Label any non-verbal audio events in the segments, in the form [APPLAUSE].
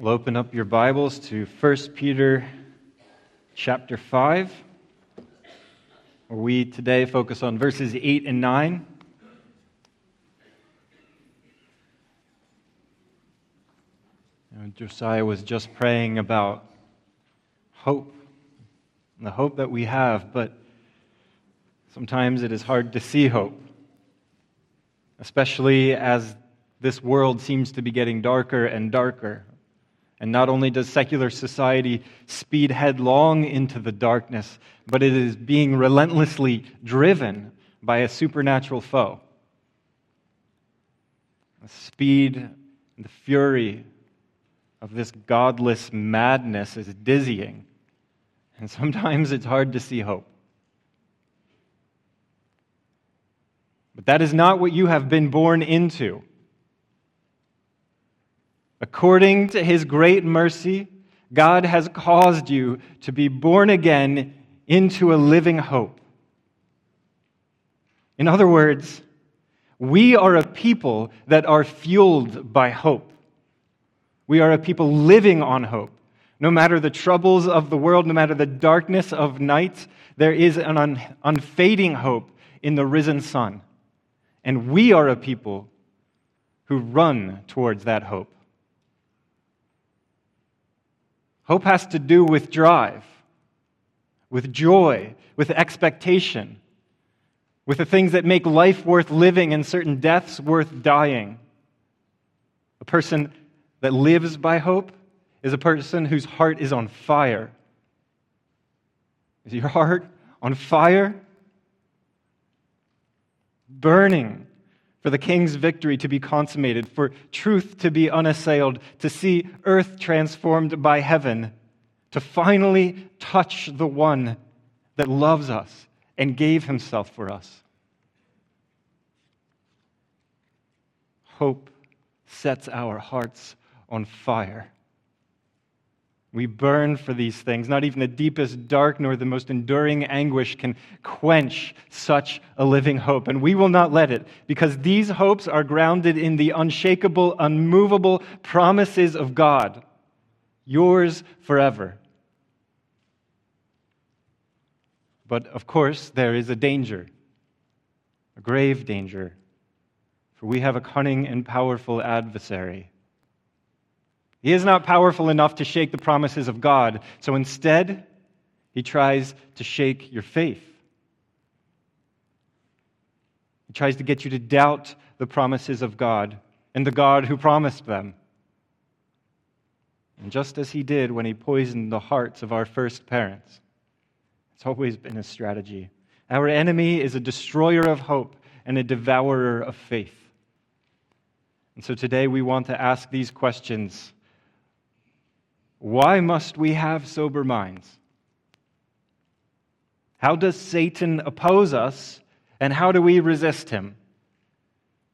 We'll open up your Bibles to 1 Peter chapter 5, where we today focus on verses 8 and 9. And Josiah was just praying about hope, the hope that we have, but sometimes it is hard to see hope, especially as this world seems to be getting darker and darker. And not only does secular society speed headlong into the darkness, but it is being relentlessly driven by a supernatural foe. The speed and the fury of this godless madness is dizzying, and sometimes it's hard to see hope. But that is not what you have been born into. According to his great mercy, God has caused you to be born again into a living hope. In other words, we are a people that are fueled by hope. We are a people living on hope. No matter the troubles of the world, no matter the darkness of night, there is an un- unfading hope in the risen sun. And we are a people who run towards that hope. Hope has to do with drive, with joy, with expectation, with the things that make life worth living and certain deaths worth dying. A person that lives by hope is a person whose heart is on fire. Is your [LAUGHS] heart on fire? Burning for the king's victory to be consummated, for truth to be unassailed, to see earth transformed by heaven, to finally touch the one that loves us and gave himself for us. Hope sets our hearts on fire. We burn for these things. Not even the deepest dark nor the most enduring anguish can quench such a living hope. And we will not let it, because these hopes are grounded in the unshakable, unmovable promises of God, yours forever. But of course, there is a danger, a grave danger, for we have a cunning and powerful adversary he is not powerful enough to shake the promises of God. So instead, he tries to shake your faith. He tries to get you to doubt the promises of God and the God who promised them. And just as he did when he poisoned the hearts of our first parents, it's always been a strategy. Our enemy is a destroyer of hope and a devourer of faith. And so today we want to ask these questions why must we have sober minds? How does Satan oppose us, and how do we resist him?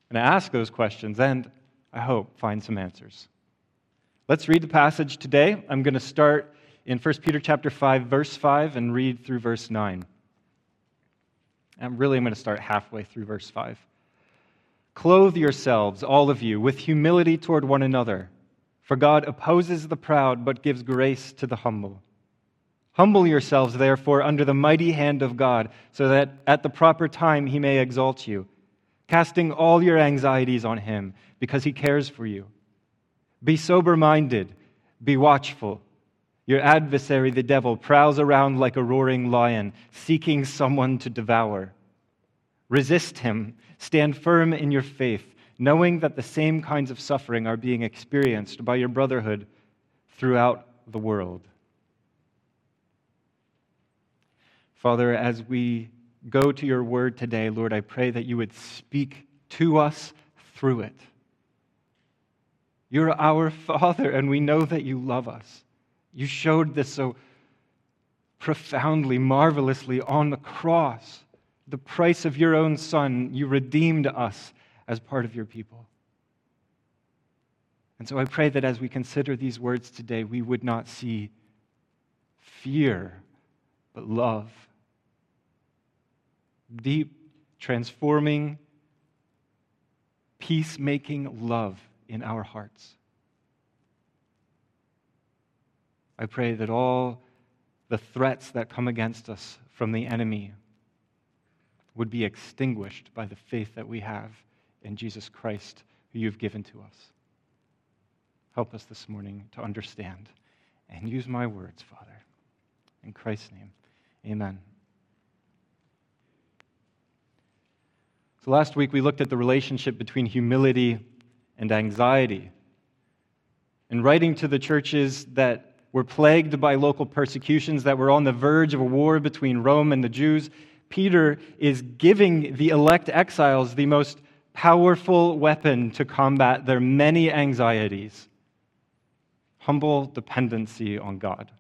And I ask those questions, and I hope find some answers. Let's read the passage today. I'm going to start in 1 Peter chapter 5, verse 5, and read through verse 9. And really, I'm going to start halfway through verse 5. Clothe yourselves, all of you, with humility toward one another. For God opposes the proud, but gives grace to the humble. Humble yourselves, therefore, under the mighty hand of God, so that at the proper time he may exalt you, casting all your anxieties on him, because he cares for you. Be sober minded, be watchful. Your adversary, the devil, prowls around like a roaring lion, seeking someone to devour. Resist him, stand firm in your faith knowing that the same kinds of suffering are being experienced by your brotherhood throughout the world. Father, as we go to your word today, Lord, I pray that you would speak to us through it. You're our [LAUGHS] Father, and we know that you love us. You showed this so profoundly, marvelously on the cross. The price of your own Son, you redeemed us as part of your people. And so I pray that as we consider these words today, we would not see fear, but love. Deep, transforming, peacemaking love in our hearts. I pray that all the threats that come against us from the enemy would be extinguished by the faith that we have in Jesus Christ, who you've given to us. Help us this morning to understand and use my words, Father. In Christ's name, amen. So last week we looked at the relationship between humility and anxiety. In writing to the churches that were plagued by local persecutions, that were on the verge of a war between Rome and the Jews, Peter is giving the elect exiles the most powerful weapon to combat their many anxieties humble dependency on God.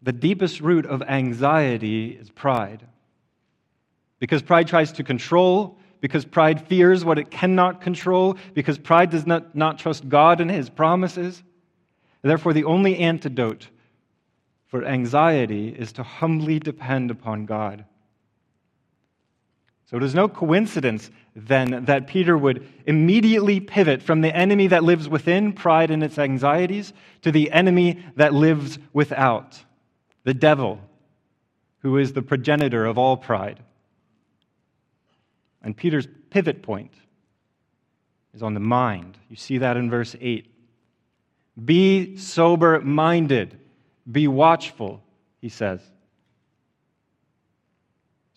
The deepest root of anxiety is pride. Because pride tries to control, because pride fears what it cannot control, because pride does not, not trust God and his promises. Therefore, the only antidote for anxiety is to humbly depend upon God. So it is no coincidence then that Peter would immediately pivot from the enemy that lives within, pride and its anxieties, to the enemy that lives without, the devil, who is the progenitor of all pride. And Peter's pivot point is on the mind. You see that in verse 8. Be sober minded, be watchful, he says.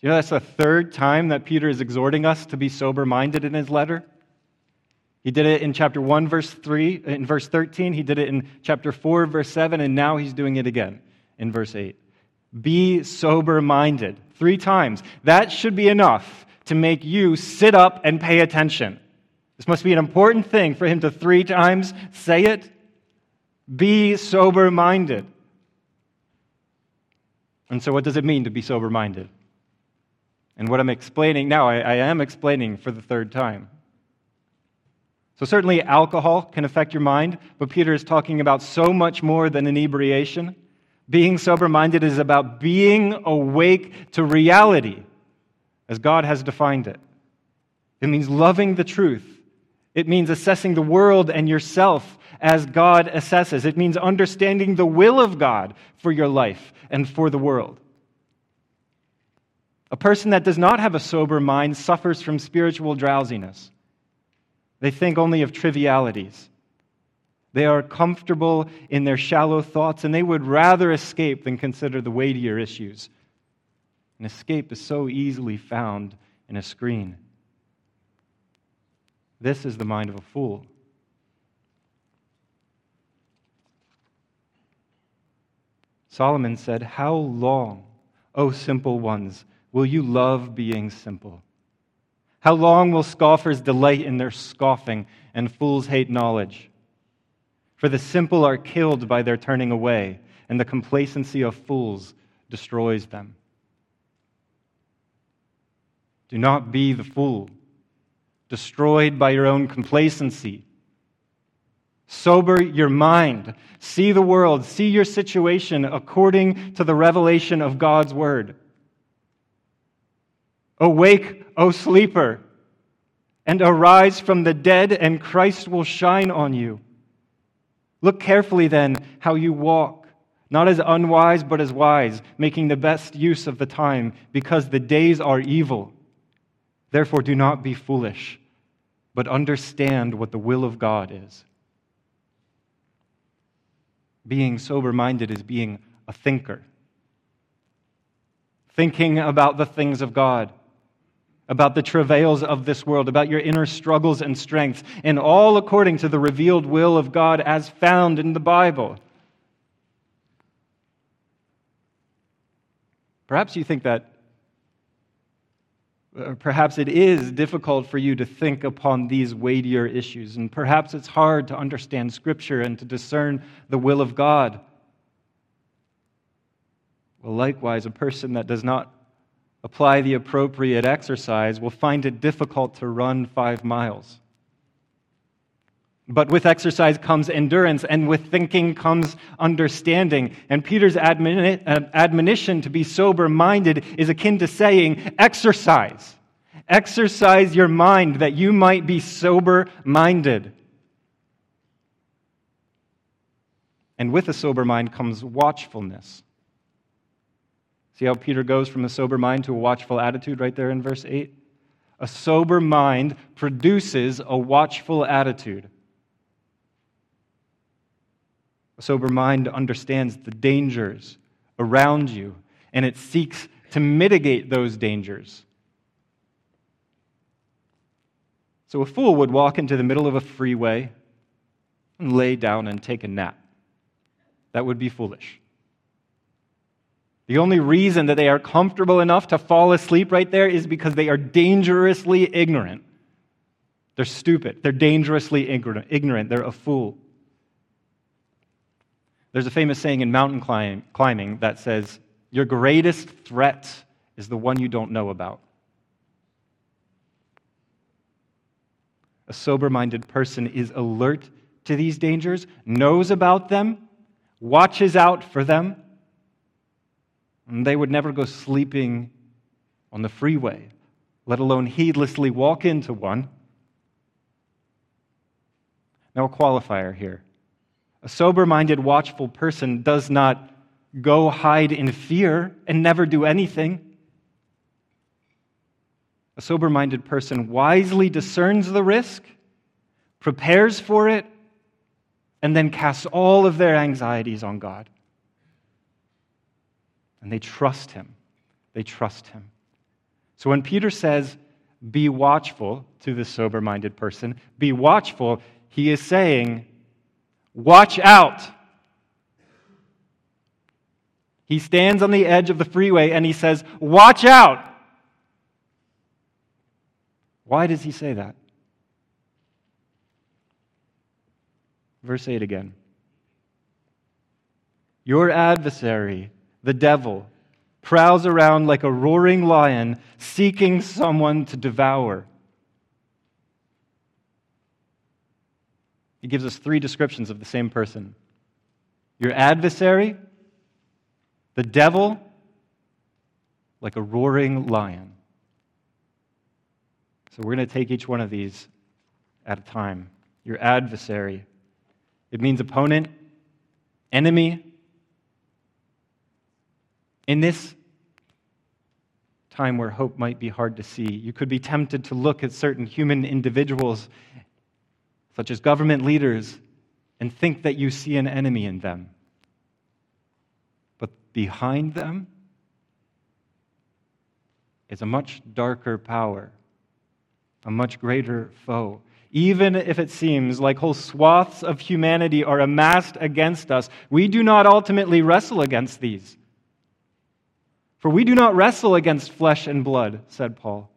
You know, that's the third time that Peter is exhorting us to be sober minded in his letter. He did it in chapter 1, verse 3, in verse 13. He did it in chapter 4, verse 7, and now he's doing it again in verse 8. Be sober minded. Three times. That should be enough to make you sit up and pay attention. This must be an important thing for him to three times say it. Be sober minded. And so, what does it mean to be sober minded? And what I'm explaining now, I, I, am explaining for the third time. So, certainly, alcohol can affect your mind, but Peter is talking about so much more than inebriation. Being sober minded is about being awake to reality as God has defined it. It means loving the truth. It means assessing the world and yourself as God assesses. It means understanding the will of God for your life and for the world. A person that does not have a sober mind suffers from spiritual drowsiness. They think only of trivialities. They are comfortable in their shallow thoughts, and they would rather escape than consider the weightier issues an escape is so easily found in a screen. This is the mind of a fool. Solomon said, How long, O simple ones, will you love being simple? How long will scoffers delight in their scoffing and fools hate knowledge? For the simple are killed by their turning away, and the complacency of fools destroys them. Do not be the fool, destroyed by your own complacency. Sober your mind. See the world. See your situation according to the revelation of God's word. Awake, O sleeper, and arise from the dead, and Christ will shine on you. Look carefully then how you walk, not as unwise, but as wise, making the best use of the time, because the days are evil. Therefore, do not be foolish, but understand what the will of God is. Being sober minded is being a thinker, thinking about the things of God, about the travails of this world, about your inner struggles and strengths, and all according to the revealed will of God as found in the Bible. Perhaps you think that uh, perhaps it is difficult for you to think upon these weightier issues, and perhaps it's hard to understand Scripture and to discern the will of God. Well, likewise, a person that does not apply the appropriate exercise will find it difficult to run five miles. But with exercise comes endurance, and with thinking comes understanding. And Peter's admonition to be sober minded is akin to saying, exercise. Exercise your mind that you might be sober minded. And with a sober mind comes watchfulness. See how Peter goes from a sober mind to a watchful attitude right there in verse 8? A sober mind produces a watchful attitude. A sober mind understands the dangers around you and it seeks to mitigate those dangers. So a fool would walk into the middle of a freeway and lay down and take a nap. That would be foolish. The only reason that they are comfortable enough to fall asleep right there is because they are dangerously ignorant. They're stupid. They're dangerously ignorant. They're a fool. There's a famous saying in mountain climbing that says, Your greatest threat is the one you don't know about. A sober minded person is alert to these dangers, knows about them, watches out for them, and they would never go sleeping on the freeway, let alone heedlessly walk into one. Now, a qualifier here. A sober minded, watchful person does not go hide in fear and never do anything. A sober minded person wisely discerns the risk, prepares for it, and then casts all of their anxieties on God. And they trust him. They trust him. So when Peter says, be watchful to the sober minded person, be watchful, he is saying, watch out. He stands on the edge of the freeway and he says, Watch out! Why does he say that? Verse 8 again. Your adversary, the devil, prowls around like a roaring lion seeking someone to devour. He gives us three descriptions of the same person your adversary, the devil, like a roaring lion. So we're going to take each one of these at a time. Your adversary, it means opponent, enemy, in this time where hope might be hard to see, you could be tempted to look at certain human individuals, such as government leaders, and think that you see an enemy in them. But behind them is a much darker power, a much greater foe. Even if it seems like whole swaths of humanity are amassed against us, we do not ultimately wrestle against these. For we do not wrestle against flesh and blood, said Paul,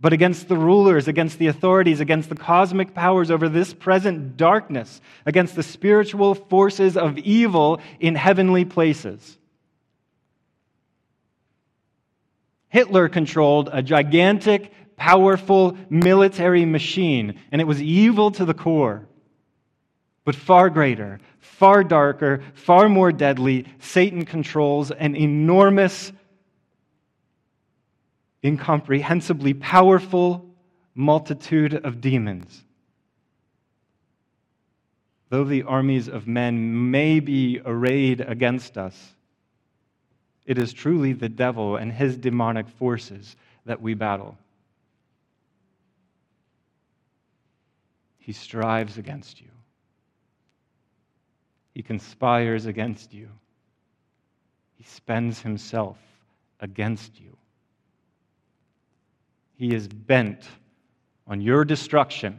but against the rulers, against the authorities, against the cosmic powers over this present darkness, against the spiritual forces of evil in heavenly places. Hitler controlled a gigantic, powerful military machine, and it was evil to the core. But far greater, far darker, far more deadly, Satan controls an enormous incomprehensibly powerful multitude of demons. Though the armies of men may be arrayed against us, it is truly the devil and his demonic forces that we battle. He strives against you. He conspires against you. He spends himself against you. He is bent on your destruction.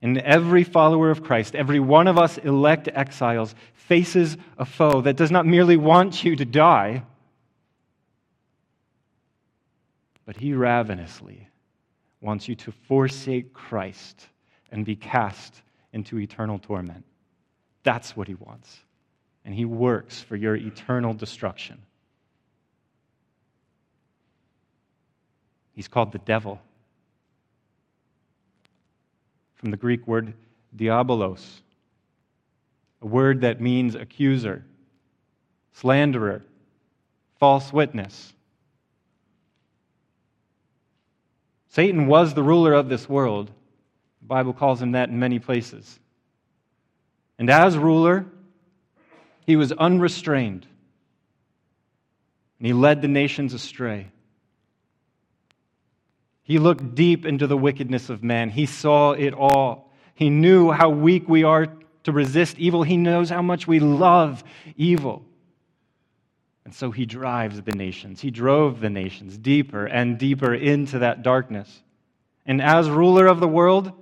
And every follower of Christ, every one of us elect exiles, faces a foe that does not merely want you to die, but he ravenously wants you to forsake Christ and be cast into eternal torment. That's what he wants. And he works for your eternal destruction. He's called the devil. From the Greek word diabolos, a word that means accuser, slanderer, false witness. Satan was the ruler of this world. The Bible calls him that in many places. And as ruler, he was unrestrained, and he led the nations astray. He looked deep into the wickedness of man. He saw it all. He knew how weak we are to resist evil. He knows how much we love evil. And so he drives the nations. He drove the nations deeper and deeper into that darkness. And as ruler of the world,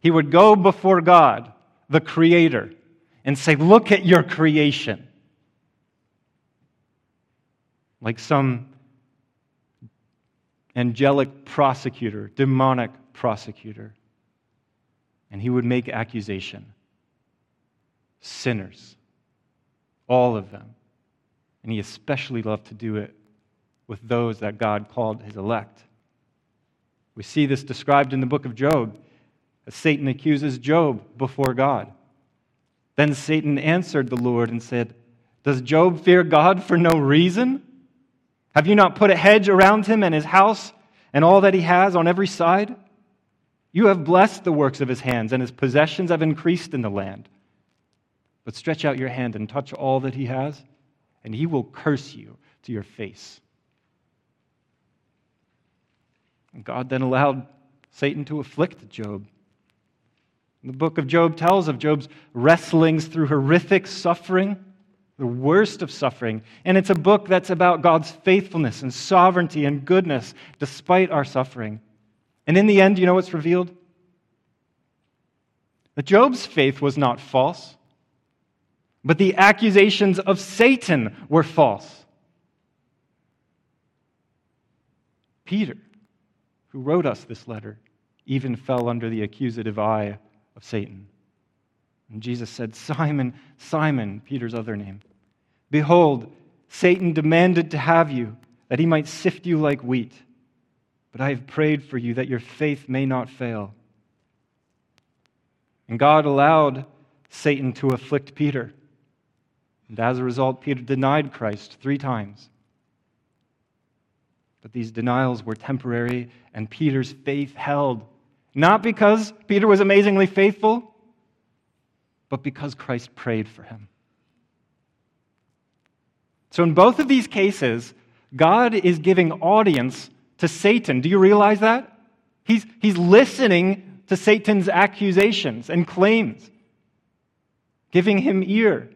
he would go before God, the Creator, and say, Look at your creation. Like some angelic prosecutor, demonic prosecutor. And he would make accusation. Sinners, all of them. And he especially loved to do it with those that God called his elect. We see this described in the book of Job as Satan accuses Job before God. Then Satan answered the Lord and said, Does Job fear God for no reason? Have you not put a hedge around him and his house and all that he has on every side? You have blessed the works of his hands, and his possessions have increased in the land. But stretch out your hand and touch all that he has, and he will curse you to your face. God then allowed Satan to afflict Job. The book of Job tells of Job's wrestlings through horrific suffering, the worst of suffering. And it's a book that's about God's faithfulness and sovereignty and goodness despite our suffering. And in the end, you know what's revealed? That Job's faith was not false, but the accusations of Satan were false. Peter who wrote us this letter, even fell under the accusative eye of Satan. And Jesus said, Simon, Simon, Peter's other name, behold, Satan demanded to have you, that he might sift you like wheat. But I have prayed for you that your faith may not fail. And God allowed Satan to afflict Peter. And as a result, Peter denied Christ three times. But these denials were temporary, and Peter's faith held. Not because Peter was amazingly faithful, but because Christ prayed for him. So, in both of these cases, God is giving audience to Satan. Do you realize that? He's, he's listening to Satan's accusations and claims, giving him ear.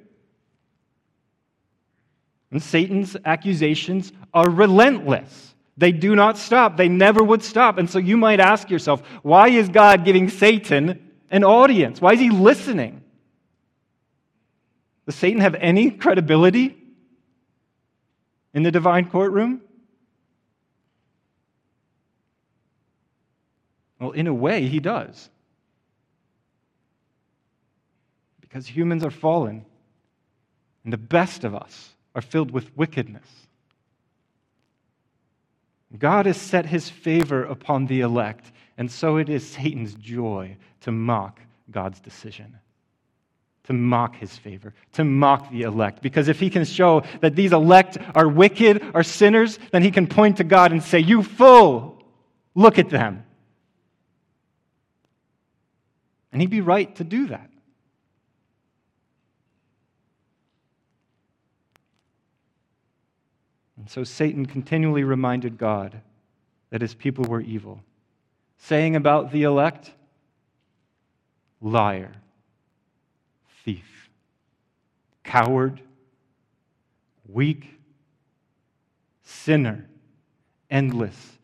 And Satan's accusations are relentless. They do not stop. They never would stop. And so you might ask yourself, why is God giving Satan an audience? Why is he listening? Does Satan have any credibility in the divine courtroom? Well, in a way, he does. Because humans are fallen, and the best of us are filled with wickedness. God has set his favor upon the elect, and so it is Satan's joy to mock God's decision, to mock his favor, to mock the elect. Because if he can show that these elect are wicked, are sinners, then he can point to God and say, You fool, look at them. And he'd be right to do that. And so Satan continually reminded God that his people were evil, saying about the elect, liar, thief, coward, weak, sinner, endless,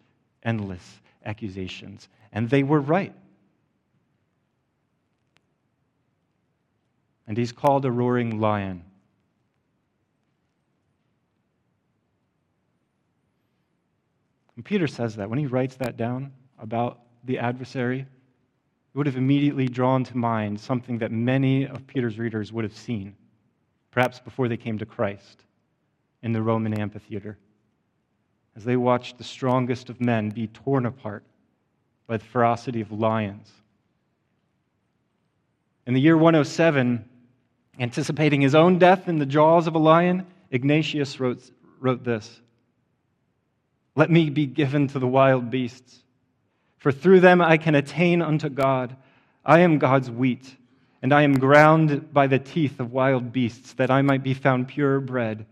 endless accusations. And they were right. And he's called a roaring lion. And Peter says that when he writes that down about the adversary, it would have immediately drawn to mind something that many of Peter's readers would have seen, perhaps before they came to Christ, in the Roman amphitheater, as they watched the strongest of men be torn apart by the ferocity of lions. In the year 107, anticipating his own death in the jaws of a lion, Ignatius wrote, wrote this let me be given to the wild beasts, for through them I can attain unto God. I am God's wheat, and I am ground by the teeth of wild beasts, that I might be found pure bread.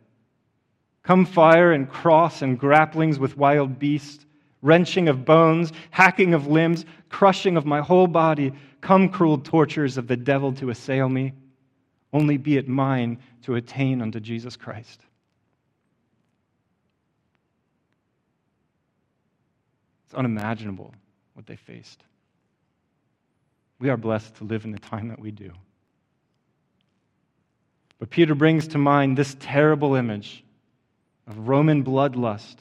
Come fire and cross and grapplings with wild beasts, wrenching of bones, hacking of limbs, crushing of my whole body. Come cruel tortures of the devil to assail me. Only be it mine to attain unto Jesus Christ. It's unimaginable what they faced. We are blessed to live in the time that we do. But Peter brings to mind this terrible image of Roman bloodlust,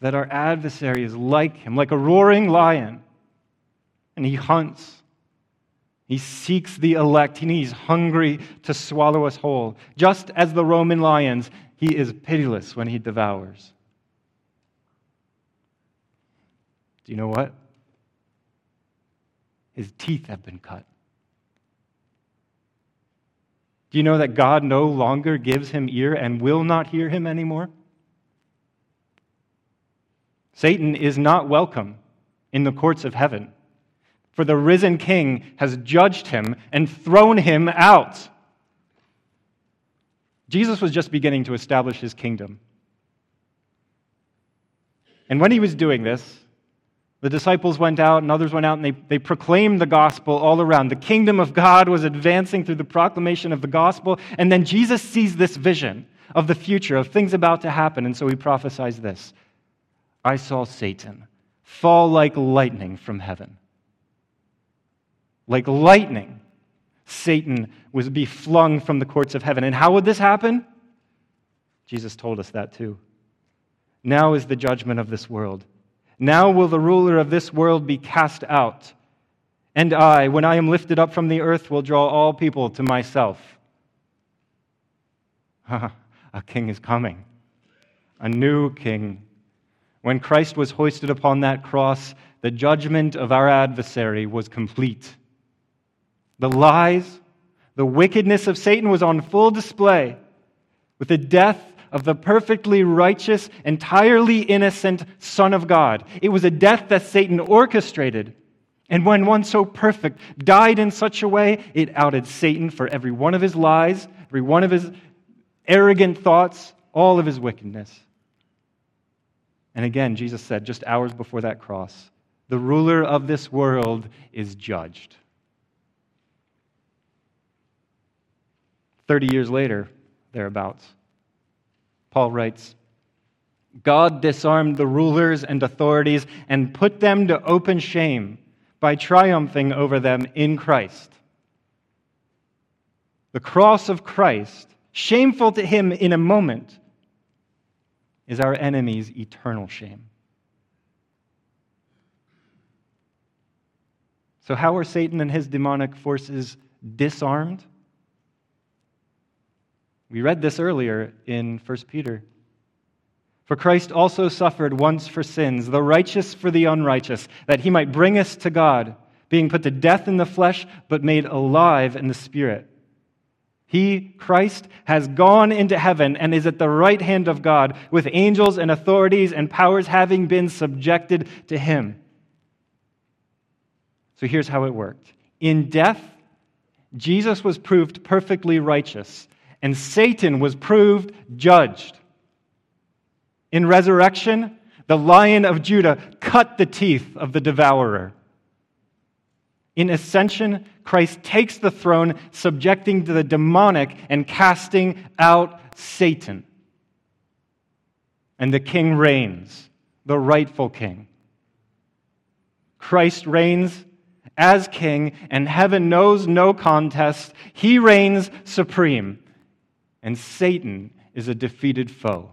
that our adversary is like him, like a roaring lion, and he hunts. He seeks the elect. and He's hungry to swallow us whole. Just as the Roman lions, he is pitiless when he devours. Do you know what? His teeth have been cut. Do you know that God no longer gives him ear and will not hear him anymore? Satan is not welcome in the courts of heaven, for the risen king has judged him and thrown him out. Jesus was just beginning to establish his kingdom. And when he was doing this, the disciples went out and others went out and they, they proclaimed the gospel all around. The kingdom of God was advancing through the proclamation of the gospel. And then Jesus sees this vision of the future, of things about to happen. And so he prophesies this I saw Satan fall like lightning from heaven. Like lightning, Satan would be flung from the courts of heaven. And how would this happen? Jesus told us that too. Now is the judgment of this world. Now will the ruler of this world be cast out. And I, when I am lifted up from the earth, will draw all people to myself. [LAUGHS] a king is coming, a new king when Christ was hoisted upon that cross, the judgment of our adversary was complete. The lies, the wickedness of Satan was on full display with the death of the perfectly righteous, entirely innocent Son of God. It was a death that Satan orchestrated. And when one so perfect died in such a way, it outed Satan for every one of his lies, every one of his arrogant thoughts, all of his wickedness. And again, Jesus said just hours before that cross, the ruler of this world is judged. 30 years later, thereabouts, Paul writes God disarmed the rulers and authorities and put them to open shame by triumphing over them in Christ. The cross of Christ, shameful to him in a moment, is our enemy's eternal shame. So, how are Satan and his demonic forces disarmed? We read this earlier in 1 Peter. For Christ also suffered once for sins, the righteous for the unrighteous, that he might bring us to God, being put to death in the flesh, but made alive in the Spirit he, Christ, has gone into heaven and is at the right hand of God, with angels and authorities and powers having been subjected to him. So here's how it worked In death, Jesus was proved perfectly righteous, and Satan was proved judged. In resurrection, the lion of Judah cut the teeth of the devourer. In ascension, Christ takes the throne, subjecting to the demonic and casting out Satan. And the king reigns, the rightful king. Christ reigns as king, and heaven knows no contest. He reigns supreme, and Satan is a defeated foe.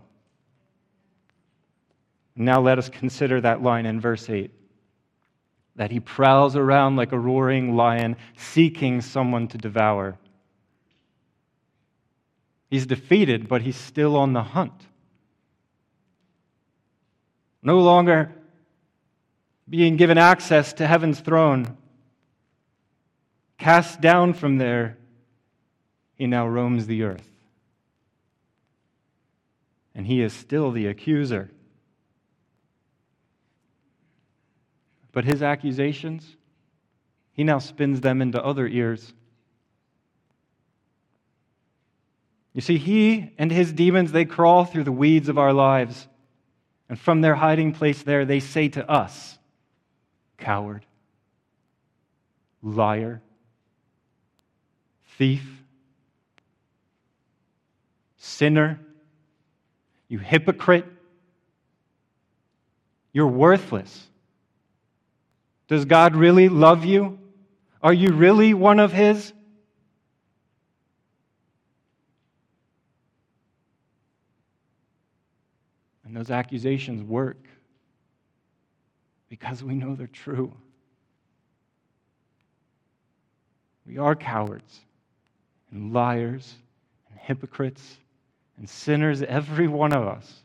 Now let us consider that line in verse 8 that he prowls around like a roaring lion, seeking someone to devour. He's defeated, but he's still on the hunt. No longer being given access to heaven's throne. Cast down from there, he now roams the earth. And he is still the accuser. But his accusations, he now spins them into other ears. You see, he and his demons, they crawl through the weeds of our lives. And from their hiding place there, they say to us, coward, liar, thief, sinner, you hypocrite, you're worthless. Does God really love you? Are you really one of His? And those accusations work because we know they're true. We are cowards and liars and hypocrites and sinners, every one of us.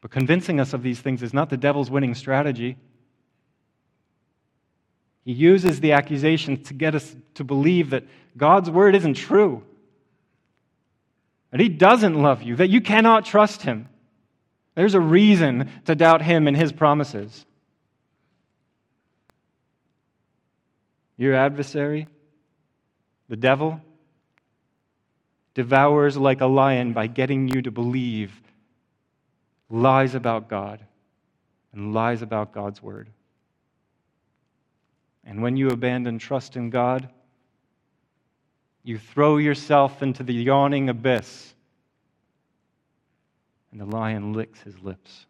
But convincing us of these things is not the devil's winning strategy. He uses the accusations to get us to believe that God's word isn't true, that he doesn't love you, that you cannot trust him. There's a reason to doubt him and his promises. Your adversary, the devil, devours like a lion by getting you to believe lies about God and lies about God's word. And when you abandon trust in God, you throw yourself into the yawning abyss, and the lion licks his lips.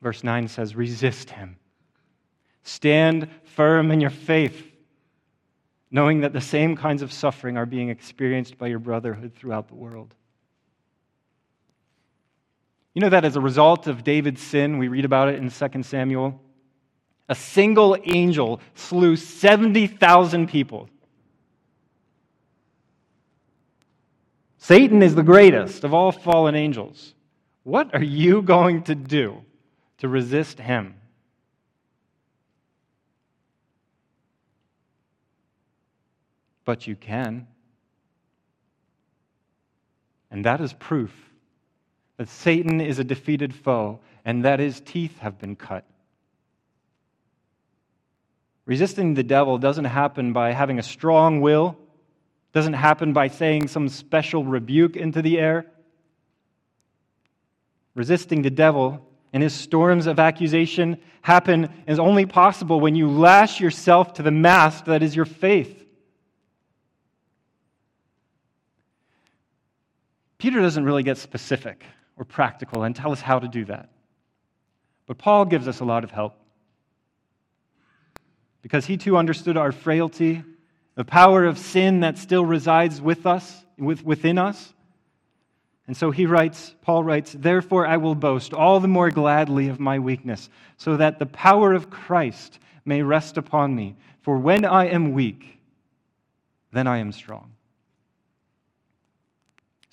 Verse 9 says, Resist him. Stand firm in your faith, knowing that the same kinds of suffering are being experienced by your brotherhood throughout the world. You know that as a result of David's sin, we read about it in 2 Samuel a single angel slew 70,000 people. Satan is the greatest of all fallen angels. What are you going to do to resist him? But you can. And that is proof that Satan is a defeated foe and that his teeth have been cut. Resisting the devil doesn't happen by having a strong will, doesn't happen by saying some special rebuke into the air. Resisting the devil and his storms of accusation happen is only possible when you lash yourself to the mast that is your faith. Peter doesn't really get specific or practical and tell us how to do that. But Paul gives us a lot of help because he too understood our frailty, the power of sin that still resides with us, with, within us. And so he writes, Paul writes, Therefore I will boast all the more gladly of my weakness, so that the power of Christ may rest upon me. For when I am weak, then I am strong.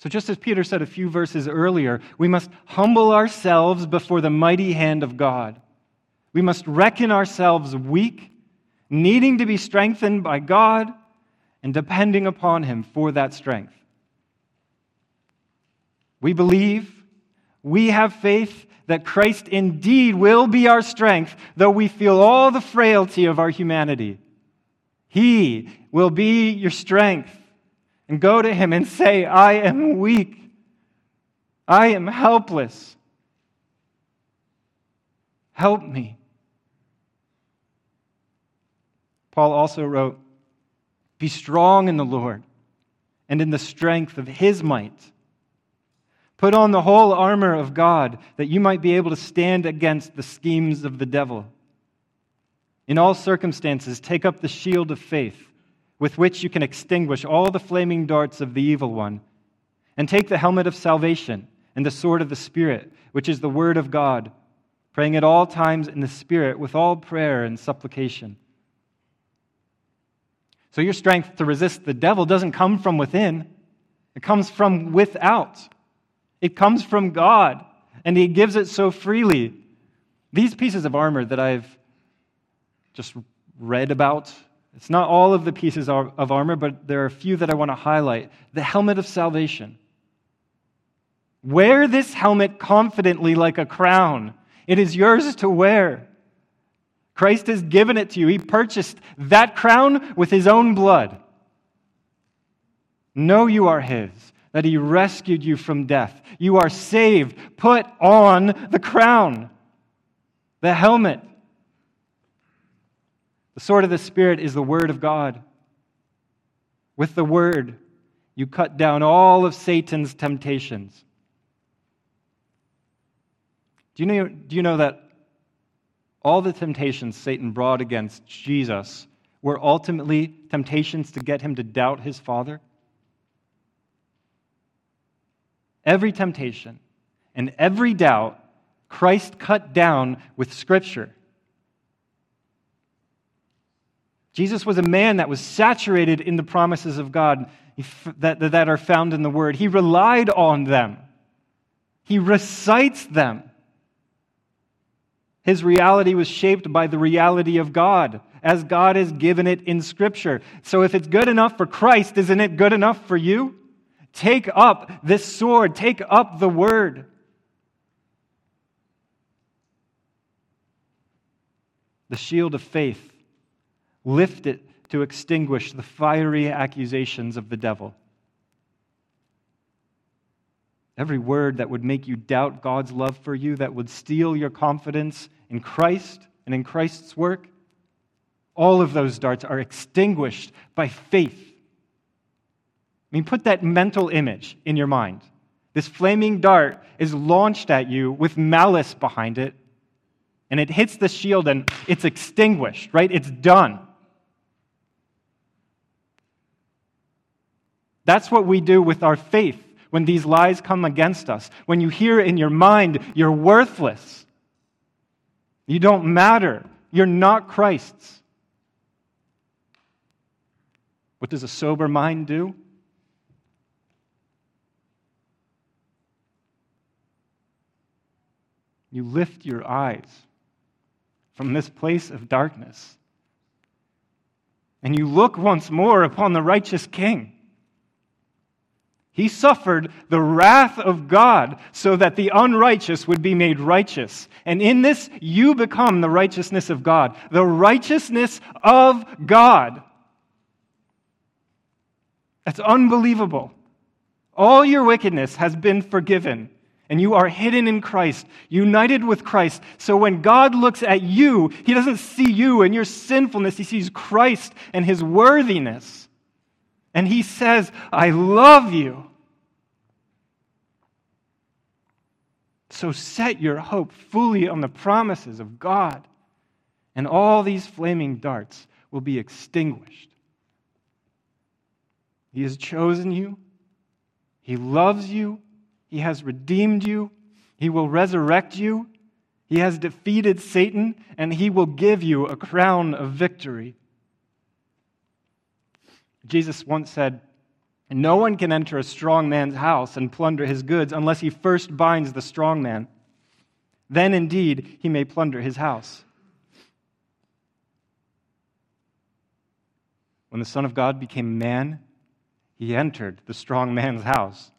So, just as Peter said a few verses earlier, we must humble ourselves before the mighty hand of God. We must reckon ourselves weak needing to be strengthened by God and depending upon Him for that strength. We believe, we have faith that Christ indeed will be our strength, though we feel all the frailty of our humanity. He will be your strength. And go to Him and say, I am weak. I am helpless. Help me. Paul also wrote, Be strong in the Lord and in the strength of his might. Put on the whole armor of God that you might be able to stand against the schemes of the devil. In all circumstances, take up the shield of faith with which you can extinguish all the flaming darts of the evil one. And take the helmet of salvation and the sword of the Spirit, which is the word of God, praying at all times in the Spirit with all prayer and supplication. So your strength to resist the devil doesn't come from within, it comes from without. It comes from God, and He gives it so freely. These pieces of armor that I've just read about, it's not all of the pieces of armor, but there are a few that I want to highlight. The helmet of salvation. Wear this helmet confidently like a crown. It is yours to wear. Christ has given it to you. He purchased that crown with his own blood. Know you are his, that he rescued you from death. You are saved. Put on the crown, the helmet. The sword of the Spirit is the word of God. With the word, you cut down all of Satan's temptations. Do you know, do you know that all the temptations Satan brought against Jesus were ultimately temptations to get him to doubt his Father? Every temptation and every doubt, Christ cut down with Scripture. Jesus was a man that was saturated in the promises of God that, that are found in the Word. He relied on them, he recites them. His reality was shaped by the reality of God, as God has given it in Scripture. So if it's good enough for Christ, isn't it good enough for you? Take up this sword, take up the word. The shield of faith, lift it to extinguish the fiery accusations of the devil. Every word that would make you doubt God's love for you, that would steal your confidence in Christ and in Christ's work, all of those darts are extinguished by faith. I mean, put that mental image in your mind. This flaming dart is launched at you with malice behind it, and it hits the shield and it's extinguished, right? It's done. That's what we do with our faith when these lies come against us. When you hear in your mind, you're worthless, you don't matter, you're not Christ's. What does a sober mind do? You lift your eyes from this place of darkness and you look once more upon the righteous King he suffered the wrath of God so that the unrighteous would be made righteous. And in this, you become the righteousness of God. The righteousness of God. That's unbelievable. All your wickedness has been forgiven, and you are hidden in Christ, united with Christ. So when God looks at you, He doesn't see you and your sinfulness, He sees Christ and His worthiness. And he says, I love you. So set your hope fully on the promises of God, and all these flaming darts will be extinguished. He has chosen you, He loves you, He has redeemed you, He will resurrect you, He has defeated Satan, and He will give you a crown of victory. Jesus once said, No one can enter a strong man's house and plunder his goods unless he first binds the strong man. Then indeed he may plunder his house. When the Son of God became man, he entered the strong man's house.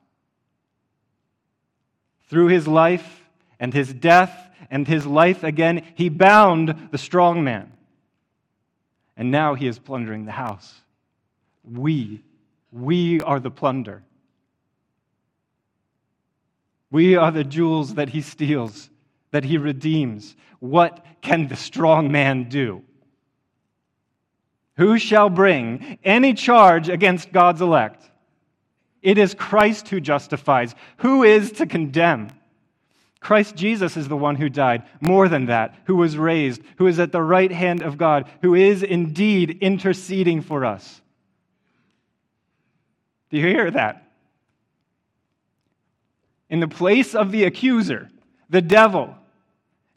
Through his life and his death and his life again, he bound the strong man. And now he is plundering the house. We, we are the plunder. We are the jewels that he steals, that he redeems. What can the strong man do? Who shall bring any charge against God's elect? It is Christ who justifies. Who is to condemn? Christ Jesus is the one who died. More than that, who was raised, who is at the right hand of God, who is indeed interceding for us. Do you hear that? In the place of the accuser, the devil,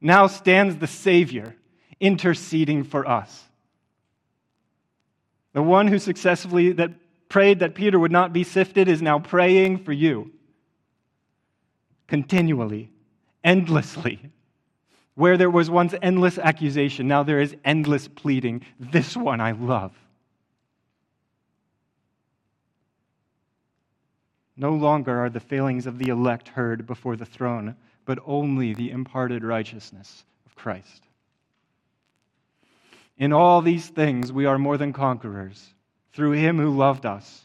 now stands the Savior interceding for us. The one who successfully that prayed that Peter would not be sifted is now praying for you. Continually, endlessly. Where there was once endless accusation, now there is endless pleading. This one I love. No longer are the failings of the elect heard before the throne, but only the imparted righteousness of Christ. In all these things we are more than conquerors through him who loved us.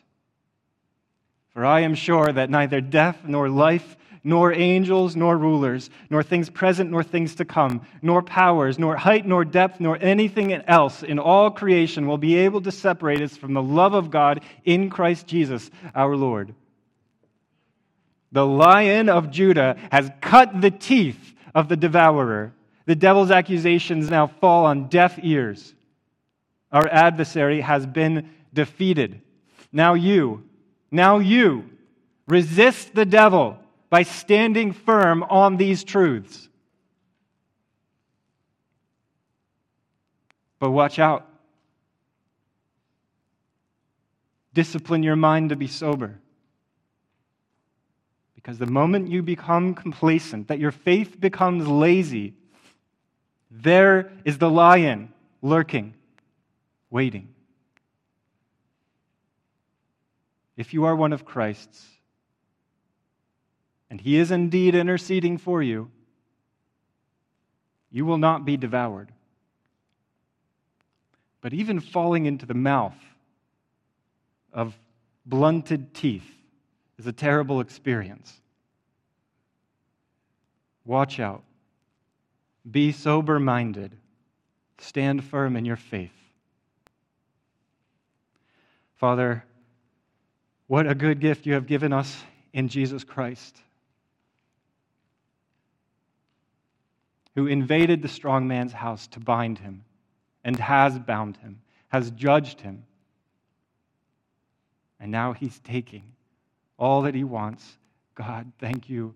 For I am sure that neither death nor life, nor angels, nor rulers, nor things present, nor things to come, nor powers, nor height, nor depth, nor anything else in all creation will be able to separate us from the love of God in Christ Jesus our Lord. The lion of Judah has cut the teeth of the devourer. The devil's accusations now fall on deaf ears. Our adversary has been defeated. Now you, now you, resist the devil by standing firm on these truths. But watch out. Discipline your mind to be sober. Because the moment you become complacent, that your faith becomes lazy, there is the lion lurking, waiting. If you are one of Christ's, and he is indeed interceding for you, you will not be devoured. But even falling into the mouth of blunted teeth is a terrible experience. Watch out. Be sober minded. Stand firm in your faith. Father, what a good gift you have given us in Jesus Christ, who invaded the strong man's house to bind him and has bound him, has judged him. And now he's taking all that he wants. God, thank you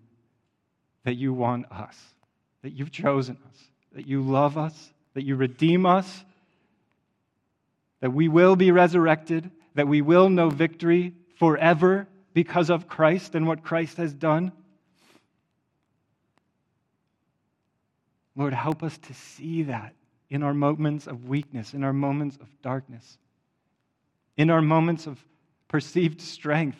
that you want us that you've chosen us, that you love us, that you redeem us, that we will be resurrected, that we will know victory forever because of Christ and what Christ has done. Lord, help us to see that in our moments of weakness, in our moments of darkness, in our moments of perceived strength.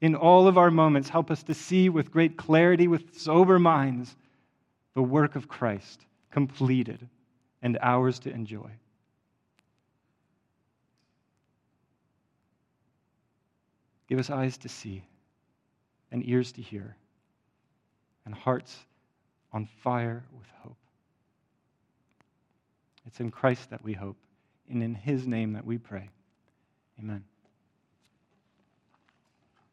In all of our moments, help us to see with great clarity, with sober minds, the work of Christ completed and ours to enjoy. Give us eyes to see and ears to hear and hearts on fire with hope. It's in Christ that we hope, and in his name that we pray. Amen.